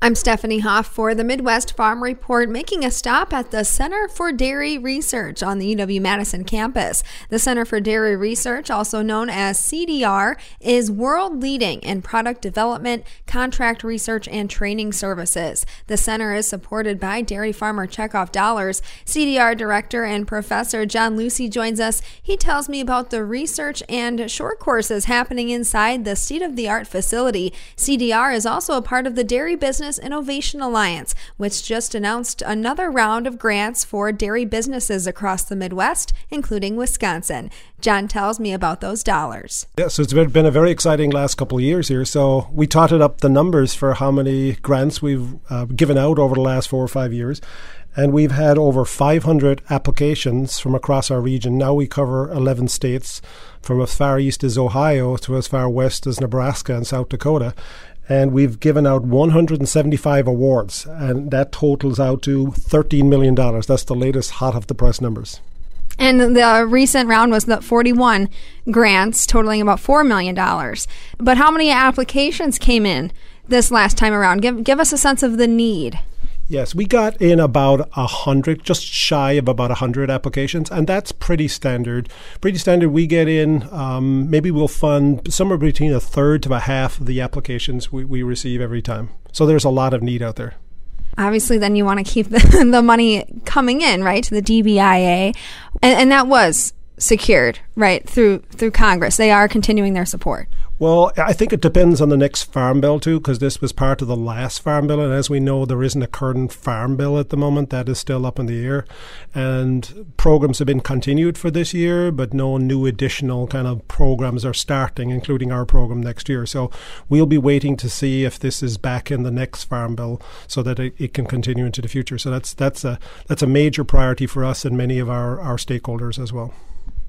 I'm Stephanie Hoff for the Midwest Farm Report, making a stop at the Center for Dairy Research on the UW Madison campus. The Center for Dairy Research, also known as CDR, is world leading in product development, contract research, and training services. The center is supported by Dairy Farmer Checkoff Dollars. CDR Director and Professor John Lucey joins us. He tells me about the research and short courses happening inside the state of the art facility. CDR is also a part of the dairy business Business Innovation Alliance, which just announced another round of grants for dairy businesses across the Midwest, including Wisconsin. John tells me about those dollars. Yeah, so it's been a very exciting last couple of years here. So we totted up the numbers for how many grants we've uh, given out over the last four or five years and we've had over 500 applications from across our region. Now we cover 11 states, from as far east as Ohio to as far west as Nebraska and South Dakota and we've given out 175 awards, and that totals out to $13 million. That's the latest hot off the press numbers. And the recent round was the 41 grants, totaling about $4 million. But how many applications came in this last time around? Give, give us a sense of the need. Yes, we got in about a hundred, just shy of about a hundred applications, and that's pretty standard. Pretty standard. We get in, um, maybe we'll fund somewhere between a third to a half of the applications we, we receive every time. So there's a lot of need out there. Obviously, then you want to keep the, the money coming in, right, to the DBIA, and, and that was secured, right, through through Congress. They are continuing their support. Well, I think it depends on the next farm bill too, because this was part of the last farm bill, and as we know, there isn't a current farm bill at the moment. That is still up in the air, and programs have been continued for this year, but no new additional kind of programs are starting, including our program next year. So we'll be waiting to see if this is back in the next farm bill, so that it, it can continue into the future. So that's that's a that's a major priority for us and many of our our stakeholders as well.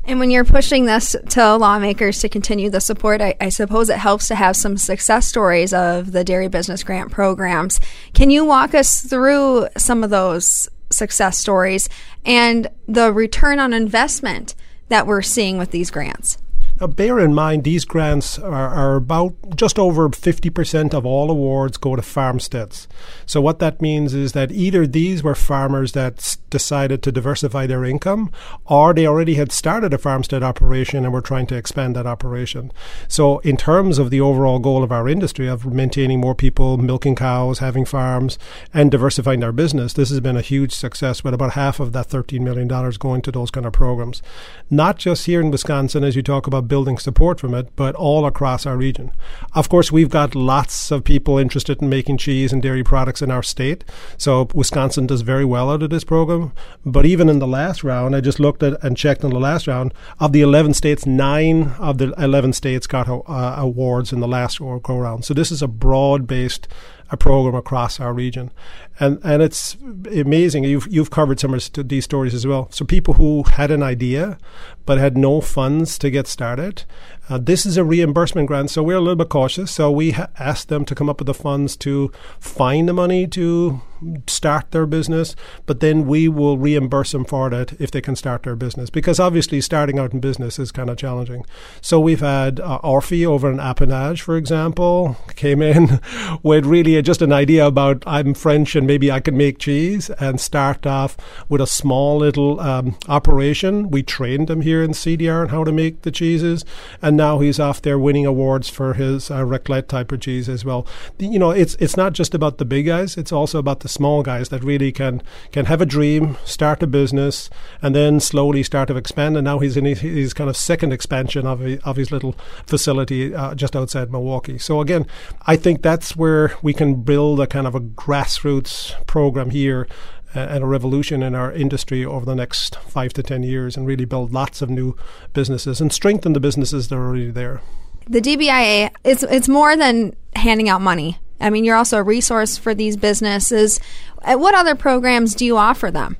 And when you're pushing this to lawmakers to continue the support, I, I, suppose it helps to have some success stories of the dairy business grant programs. Can you walk us through some of those success stories and the return on investment that we're seeing with these grants? Now, bear in mind, these grants are, are about just over 50% of all awards go to farmsteads. So, what that means is that either these were farmers that decided to diversify their income, or they already had started a farmstead operation and were trying to expand that operation. So, in terms of the overall goal of our industry of maintaining more people milking cows, having farms, and diversifying their business, this has been a huge success with about half of that $13 million going to those kind of programs. Not just here in Wisconsin, as you talk about building support from it, but all across our region. Of course, we've got lots of people interested in making cheese and dairy products in our state. So Wisconsin does very well out of this program. But even in the last round, I just looked at and checked in the last round, of the 11 states, nine of the 11 states got uh, awards in the last go round. So this is a broad based a program across our region, and and it's amazing. You've you've covered some of these stories as well. So people who had an idea but had no funds to get started. Uh, this is a reimbursement grant, so we're a little bit cautious. So we ha- asked them to come up with the funds to find the money to start their business, but then we will reimburse them for that if they can start their business. Because obviously, starting out in business is kind of challenging. So we've had uh, Orphe over in Appanage, for example, came in with really just an idea about I'm French and maybe I can make cheese and start off with a small little um, operation. We trained them here in CDR on how to make the cheeses, and now he's off there winning awards for his uh, raclette type of cheese as well. You know, it's it's not just about the big guys; it's also about the small guys that really can can have a dream, start a business, and then slowly start to expand. And now he's in his, his kind of second expansion of of his little facility uh, just outside Milwaukee. So again, I think that's where we can build a kind of a grassroots program here and a revolution in our industry over the next five to ten years and really build lots of new businesses and strengthen the businesses that are already there. The DBIA it's it's more than handing out money. I mean, you're also a resource for these businesses. What other programs do you offer them?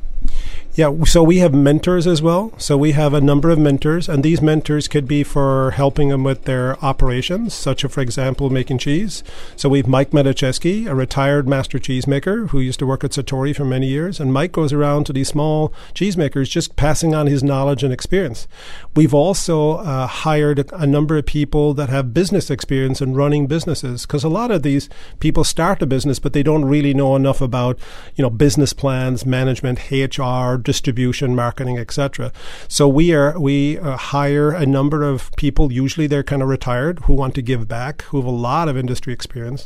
Yeah, so we have mentors as well. So we have a number of mentors, and these mentors could be for helping them with their operations, such as, for example, making cheese. So we have Mike Matucheski, a retired master cheesemaker who used to work at Sartori for many years, and Mike goes around to these small cheesemakers just passing on his knowledge and experience. We've also uh, hired a, a number of people that have business experience in running businesses because a lot of these people start a business, but they don't really know enough about, you know, business plans, management, HR, distribution, marketing, etc. So we are we uh, hire a number of people. Usually they're kind of retired who want to give back, who have a lot of industry experience,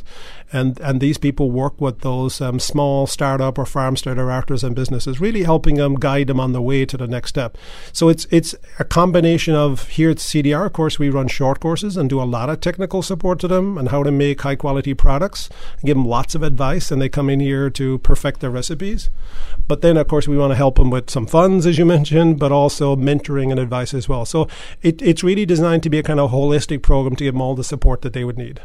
and and these people work with those um, small startup or farmstead or and businesses, really helping them guide them on the way to the next step. So it's it's a combination of here at CDR, of course, we run short courses and do a lot of technical support to them and how to make high quality products, give them lots of advice, and they come in here to perfect their recipes. But then, of course, we want to help them with some funds, as you mentioned, but also mentoring and advice as well. So it, it's really designed to be a kind of holistic program to give them all the support that they would need.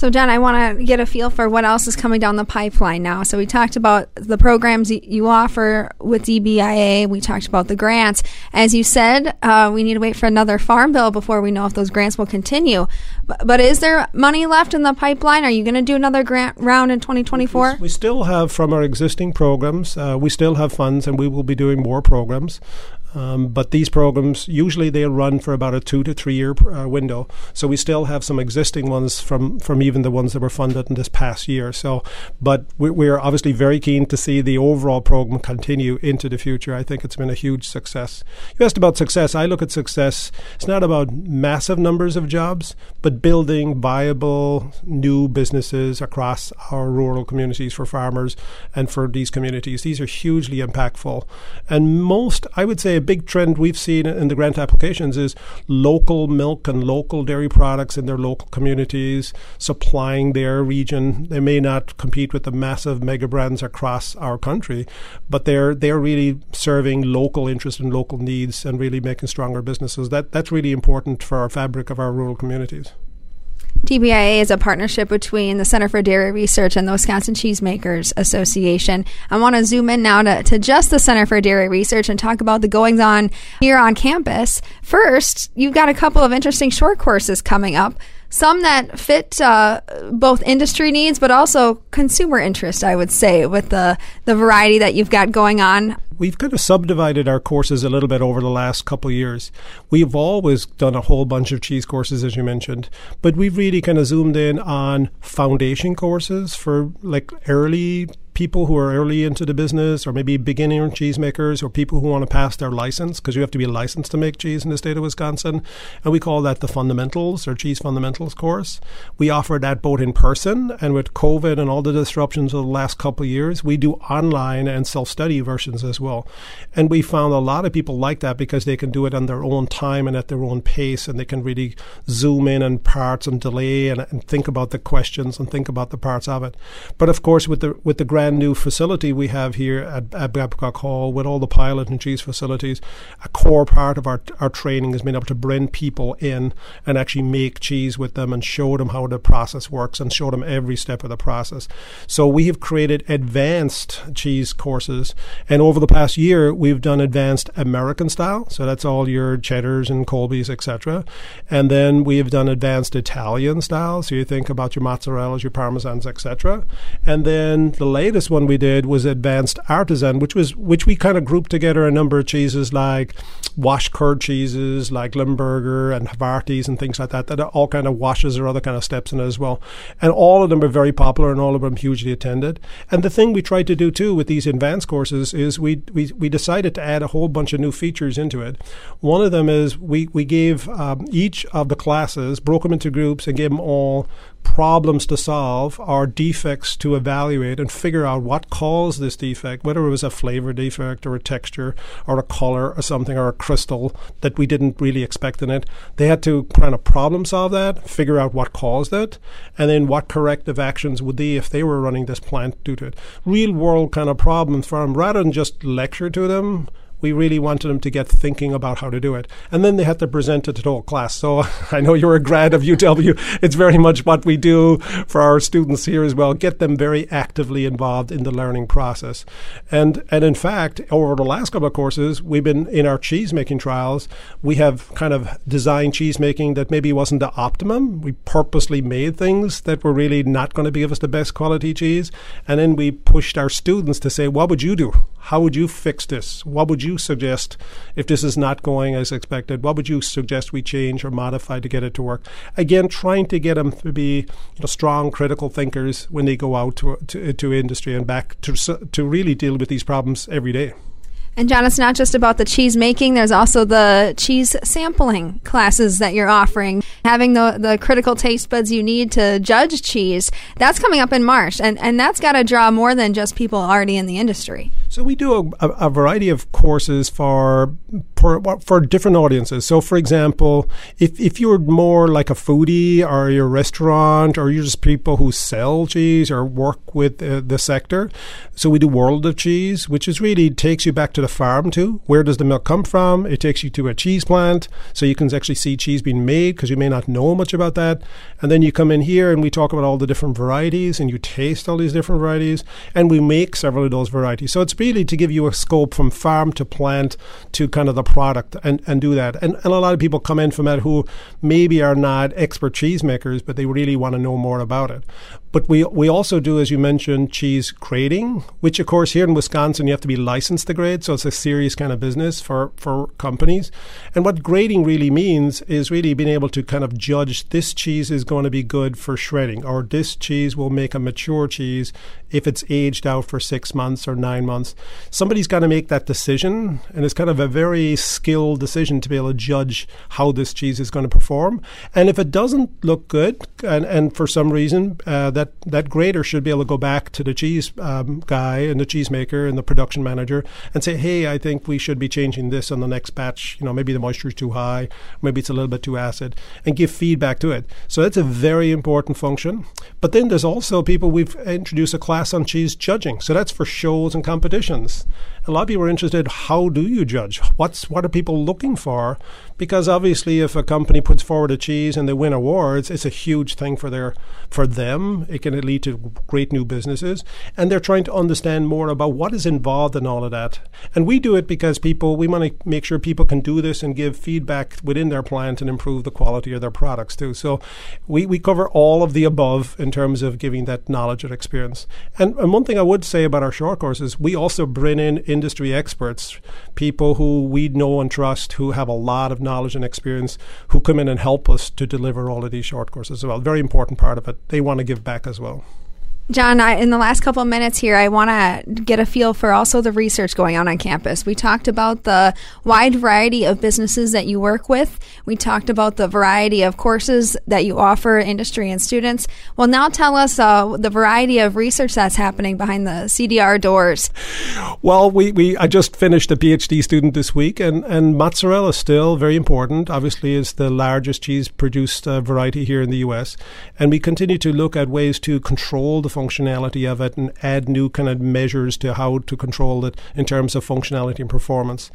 So, John, I want to get a feel for what else is coming down the pipeline now. So, we talked about the programs you offer with DBIA. We talked about the grants. As you said, uh, we need to wait for another farm bill before we know if those grants will continue. But, but is there money left in the pipeline? Are you going to do another grant round in 2024? We still have from our existing programs, uh, we still have funds and we will be doing more programs. Um, but these programs usually they run for about a two to three year uh, window. So we still have some existing ones from from even the ones that were funded in this past year. So, but we, we are obviously very keen to see the overall program continue into the future. I think it's been a huge success. You asked about success. I look at success. It's not about massive numbers of jobs, but building viable new businesses across our rural communities for farmers and for these communities. These are hugely impactful, and most I would say a big trend we've seen in the grant applications is local milk and local dairy products in their local communities, supplying their region. They may not compete with the massive mega brands across our country, but they're they're really serving local interests and local needs and really making stronger businesses. That that's really important for our fabric of our rural communities. DBIA is a partnership between the Center for Dairy Research and the Wisconsin Cheesemakers Association. I want to zoom in now to, to just the Center for Dairy Research and talk about the goings on here on campus. First, you've got a couple of interesting short courses coming up some that fit uh, both industry needs but also consumer interest i would say with the, the variety that you've got going on we've kind of subdivided our courses a little bit over the last couple years. We've always done a whole bunch of cheese courses, as you mentioned, but we've really kind of zoomed in on foundation courses for like early people who are early into the business or maybe beginner cheesemakers or people who want to pass their license because you have to be licensed to make cheese in the state of Wisconsin. And we call that the fundamentals or cheese fundamentals course. We offer that both in person and with COVID and all the disruptions of the last couple of years, we do online and self study versions as well. And we found a lot of people like that because they can do it on their own time and at their own pace and they can really zoom in on parts and delay and, and think about the questions and think about the parts of it. But of course, with the with the brand new facility we have here at, at Babcock Hall with all the pilot and cheese facilities, a core part of our, our training has been able to bring people in and actually make cheese with them and show them how the process works and show them every step of the process. So we have created advanced cheese courses. And over the past year, we've done advanced American style. So that's all your cheddars and Colbys, etc. And then we have done advanced Italian style. So you think about your mozzarellas, your parmesans, etc. And then the latest latest one we did was advanced artisan, which was which we kind of grouped together a number of cheeses like wash curd cheeses, like Limburger and Havartis and things like that. That are all kind of washes or other kind of steps in it as well. And all of them are very popular and all of them hugely attended. And the thing we tried to do too with these advanced courses is we we, we decided to add a whole bunch of new features into it. One of them is we we gave um, each of the classes broke them into groups and gave them all problems to solve or defects to evaluate and figure out what caused this defect, whether it was a flavor defect or a texture or a color or something or a crystal that we didn't really expect in it. They had to kind of problem solve that, figure out what caused it, and then what corrective actions would they if they were running this plant due to it. Real world kind of problems for them rather than just lecture to them we really wanted them to get thinking about how to do it. And then they had to present it to whole class. So I know you're a grad of UW. It's very much what we do for our students here as well. Get them very actively involved in the learning process. And and in fact, over the last couple of courses, we've been in our cheese making trials. We have kind of designed cheese making that maybe wasn't the optimum. We purposely made things that were really not going to give us the best quality cheese. And then we pushed our students to say, what would you do? How would you fix this? What would you suggest if this is not going as expected? What would you suggest we change or modify to get it to work? Again, trying to get them to be you know, strong critical thinkers when they go out to, to, to industry and back to, to really deal with these problems every day. And John, it's not just about the cheese making. There's also the cheese sampling classes that you're offering. Having the, the critical taste buds you need to judge cheese. That's coming up in March. And, and that's got to draw more than just people already in the industry. So we do a, a, variety of courses for, for for different audiences. So, for example, if if you're more like a foodie or you're a restaurant or you're just people who sell cheese or work with uh, the sector, so we do World of Cheese, which is really takes you back to the farm too. Where does the milk come from? It takes you to a cheese plant, so you can actually see cheese being made because you may not know much about that. And then you come in here and we talk about all the different varieties and you taste all these different varieties and we make several of those varieties. So it's really to give you a scope from farm to plant to kind of the product and, and do that. And, and a lot of people come in from that who maybe are not expert cheese makers, but they really want to know more about it. But we, we also do, as you mentioned, cheese grading, which, of course, here in Wisconsin, you have to be licensed to grade. So it's a serious kind of business for, for companies. And what grading really means is really being able to kind of judge this cheese is going to be good for shredding, or this cheese will make a mature cheese if it's aged out for six months or nine months. Somebody's got to make that decision. And it's kind of a very skilled decision to be able to judge how this cheese is going to perform. And if it doesn't look good, and, and for some reason, uh, that that grader should be able to go back to the cheese um, guy and the cheesemaker and the production manager and say, hey, I think we should be changing this on the next batch. You know, maybe the moisture is too high, maybe it's a little bit too acid, and give feedback to it. So that's a very important function. But then there's also people we've introduced a class on cheese judging. So that's for shows and competitions. A lot of people are interested how do you judge? What's what are people looking for? Because obviously if a company puts forward a cheese and they win awards it's a huge thing for their for them. It can lead to great new businesses. And they're trying to understand more about what is involved in all of that. And we do it because people we want to make sure people can do this and give feedback within their plant and improve the quality of their products too. So we, we cover all of the above in terms of giving that knowledge and experience and, and one thing i would say about our short courses we also bring in industry experts, people who we know and trust, who have a lot of knowledge and experience, who come in and help us to deliver all of these short courses as well. Very important part of it. They want to give back as well. John, I, in the last couple of minutes here, I want to get a feel for also the research going on on campus. We talked about the wide variety of businesses that you work with. We talked about the variety of courses that you offer industry and students. Well, now tell us uh, the variety of research that's happening behind the CDR doors. Well, we, we I just finished a PhD student this week, and, and mozzarella is still very important. Obviously, it's the largest cheese produced uh, variety here in the U.S., and we continue to look at ways to control the functionality of it and add new kind of measures to how to control it in terms of functionality and performance.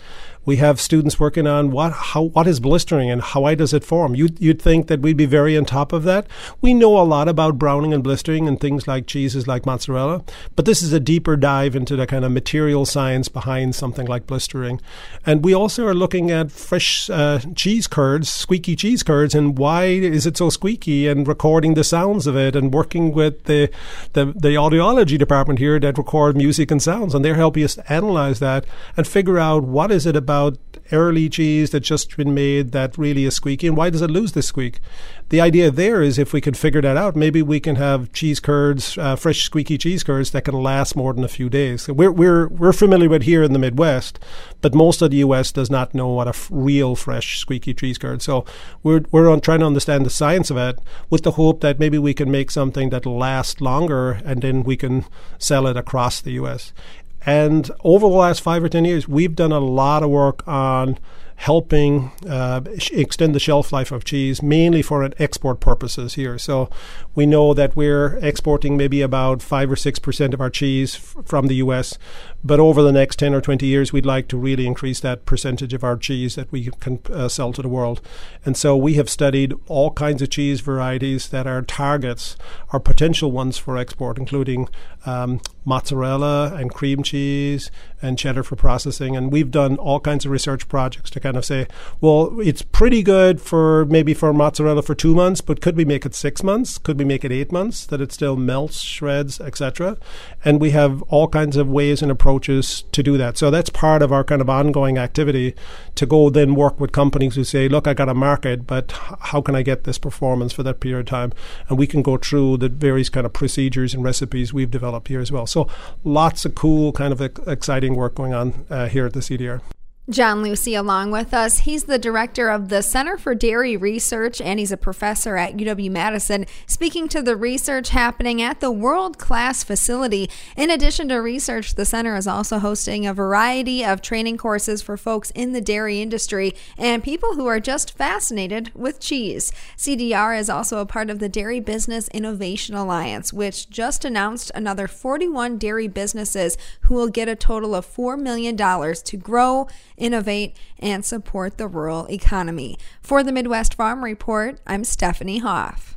We have students working on what how what is blistering and how why does it form. You'd, you'd think that we'd be very on top of that. We know a lot about browning and blistering and things like cheeses like mozzarella, but this is a deeper dive into the kind of material science behind something like blistering. And we also are looking at fresh uh, cheese curds, squeaky cheese curds, and why is it so squeaky, and recording the sounds of it, and working with the the, the audiology department here that record music and sounds, and they're helping us analyze that and figure out what is it about about early cheese that's just been made that really is squeaky and why does it lose this squeak? The idea there is if we can figure that out, maybe we can have cheese curds, uh, fresh squeaky cheese curds that can last more than a few days. We're, we're, we're familiar with here in the Midwest, but most of the U.S. does not know what a f- real fresh squeaky cheese curd. So we're, we're on trying to understand the science of it with the hope that maybe we can make something that'll last longer and then we can sell it across the U.S. And over the last five or 10 years, we've done a lot of work on helping uh, extend the shelf life of cheese, mainly for export purposes here. So we know that we're exporting maybe about five or six percent of our cheese f- from the U.S. But over the next 10 or 20 years, we'd like to really increase that percentage of our cheese that we can uh, sell to the world. And so we have studied all kinds of cheese varieties that are targets are potential ones for export, including um, mozzarella and cream cheese and cheddar for processing. And we've done all kinds of research projects to kind of say, well, it's pretty good for maybe for mozzarella for two months, but could we make it six months? Could we make it eight months that it still melts, shreds, etc.? And we have all kinds of ways and approaches to do that. So that's part of our kind of ongoing activity to go then work with companies who say, look, I got a market, but how can I get this performance for that period of time? And we can go through the various kind of procedures and recipes we've developed here as well. So lots of cool, kind of exciting work going on uh, here at the CDR. John Lucey along with us. He's the director of the Center for Dairy Research and he's a professor at UW Madison, speaking to the research happening at the world class facility. In addition to research, the center is also hosting a variety of training courses for folks in the dairy industry and people who are just fascinated with cheese. CDR is also a part of the Dairy Business Innovation Alliance, which just announced another 41 dairy businesses who will get a total of $4 million to grow innovate, and support the rural economy. For the Midwest Farm Report, I'm Stephanie Hoff.